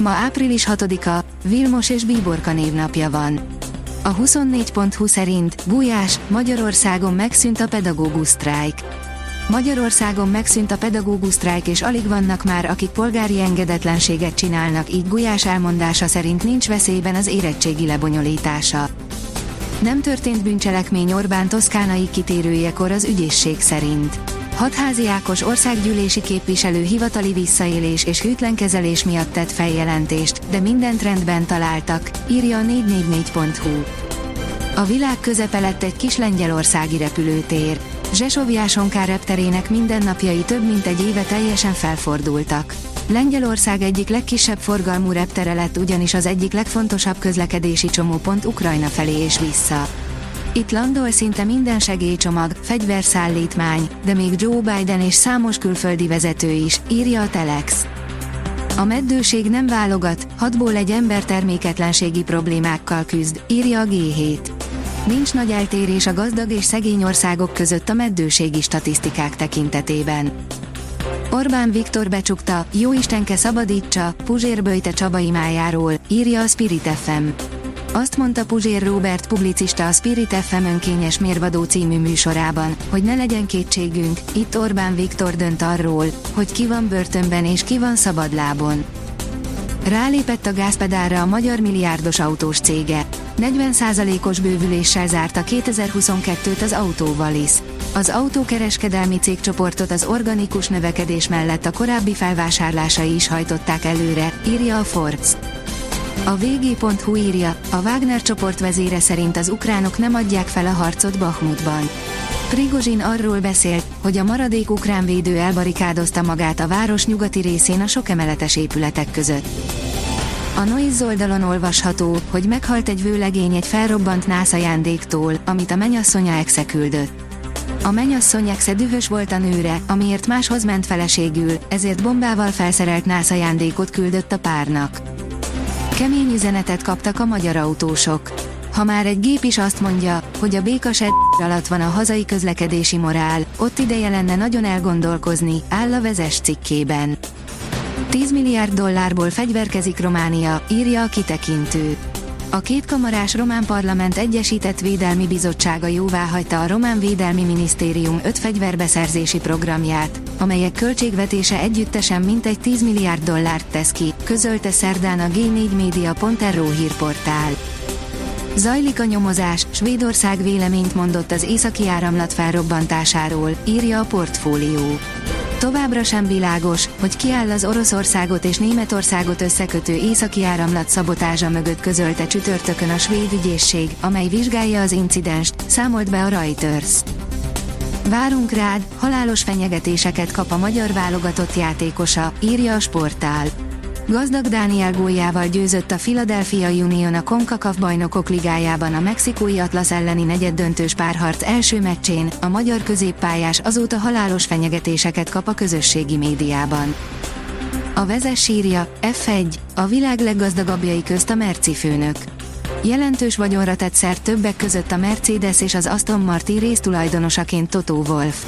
Ma április 6-a, Vilmos és Bíborka névnapja van. A 24.20 szerint Gulyás, Magyarországon megszűnt a pedagógus sztrájk. Magyarországon megszűnt a pedagógus sztrájk és alig vannak már, akik polgári engedetlenséget csinálnak, így Gulyás elmondása szerint nincs veszélyben az érettségi lebonyolítása. Nem történt bűncselekmény Orbán toszkánai kitérőjekor az ügyészség szerint. Hatházi Ákos országgyűlési képviselő hivatali visszaélés és hűtlen kezelés miatt tett feljelentést, de mindent rendben találtak, írja a 444.hu. A világ közepe lett egy kis lengyelországi repülőtér. Zsesovjásonká repterének mindennapjai több mint egy éve teljesen felfordultak. Lengyelország egyik legkisebb forgalmú reptere lett ugyanis az egyik legfontosabb közlekedési csomópont Ukrajna felé és vissza. Itt landol szinte minden segélycsomag, fegyverszállítmány, de még Joe Biden és számos külföldi vezető is, írja a Telex. A meddőség nem válogat, hatból egy ember terméketlenségi problémákkal küzd, írja a G7. Nincs nagy eltérés a gazdag és szegény országok között a meddőségi statisztikák tekintetében. Orbán Viktor becsukta, Jóistenke szabadítsa, Puzsér Böjte Csaba imájáról, írja a Spirit FM. Azt mondta Puzsér Robert publicista a Spirit FM önkényes mérvadó című műsorában, hogy ne legyen kétségünk, itt Orbán Viktor dönt arról, hogy ki van börtönben és ki van szabadlábon. Rálépett a gázpedálra a magyar milliárdos autós cége. 40%-os bővüléssel zárta 2022-t az Autóvalis. Az autókereskedelmi cégcsoportot az organikus növekedés mellett a korábbi felvásárlásai is hajtották előre, írja a Forbes. A vg.hu írja, a Wagner csoport vezére szerint az ukránok nem adják fel a harcot Bakhmutban. Prigozsin arról beszélt, hogy a maradék ukrán védő elbarikádozta magát a város nyugati részén a sokemeletes épületek között. A Noise oldalon olvasható, hogy meghalt egy vőlegény egy felrobbant nász ajándéktól, amit a menyasszonya exe küldött. A menyasszony exe dühös volt a nőre, amiért máshoz ment feleségül, ezért bombával felszerelt nász ajándékot küldött a párnak. Kemény üzenetet kaptak a magyar autósok. Ha már egy gép is azt mondja, hogy a békased alatt van a hazai közlekedési morál, ott ideje lenne nagyon elgondolkozni, áll a vezes cikkében. 10 milliárd dollárból fegyverkezik Románia, írja a kitekintő. A kétkamarás román parlament egyesített védelmi bizottsága jóváhagyta a román védelmi minisztérium öt fegyverbeszerzési programját, amelyek költségvetése együttesen mintegy 10 milliárd dollárt tesz ki, közölte szerdán a G4media.ro hírportál. Zajlik a nyomozás, Svédország véleményt mondott az északi áramlat felrobbantásáról, írja a portfólió. Továbbra sem világos, hogy ki áll az Oroszországot és Németországot összekötő északi áramlat szabotázsa mögött közölte csütörtökön a svéd ügyészség, amely vizsgálja az incidenst, számolt be a Reuters. Várunk rád, halálos fenyegetéseket kap a magyar válogatott játékosa, írja a sportál. Gazdag Dániel góljával győzött a Philadelphia Union a CONCACAF bajnokok ligájában a mexikói Atlas elleni negyeddöntős párharc első meccsén, a magyar középpályás azóta halálos fenyegetéseket kap a közösségi médiában. A vezes sírja, F1, a világ leggazdagabbjai közt a Merci főnök. Jelentős vagyonra tett szert többek között a Mercedes és az Aston Martin résztulajdonosaként Toto Wolff.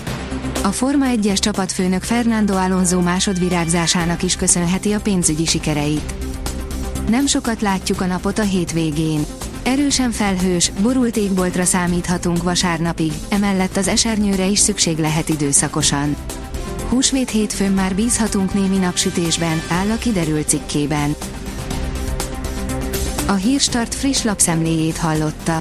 A Forma 1-es csapatfőnök Fernando Alonso másodvirágzásának is köszönheti a pénzügyi sikereit. Nem sokat látjuk a napot a hétvégén. Erősen felhős, borult égboltra számíthatunk vasárnapig, emellett az esernyőre is szükség lehet időszakosan. Húsvét hétfőn már bízhatunk némi napsütésben, áll a kiderült cikkében. A Hírstart friss lapszemléjét hallotta.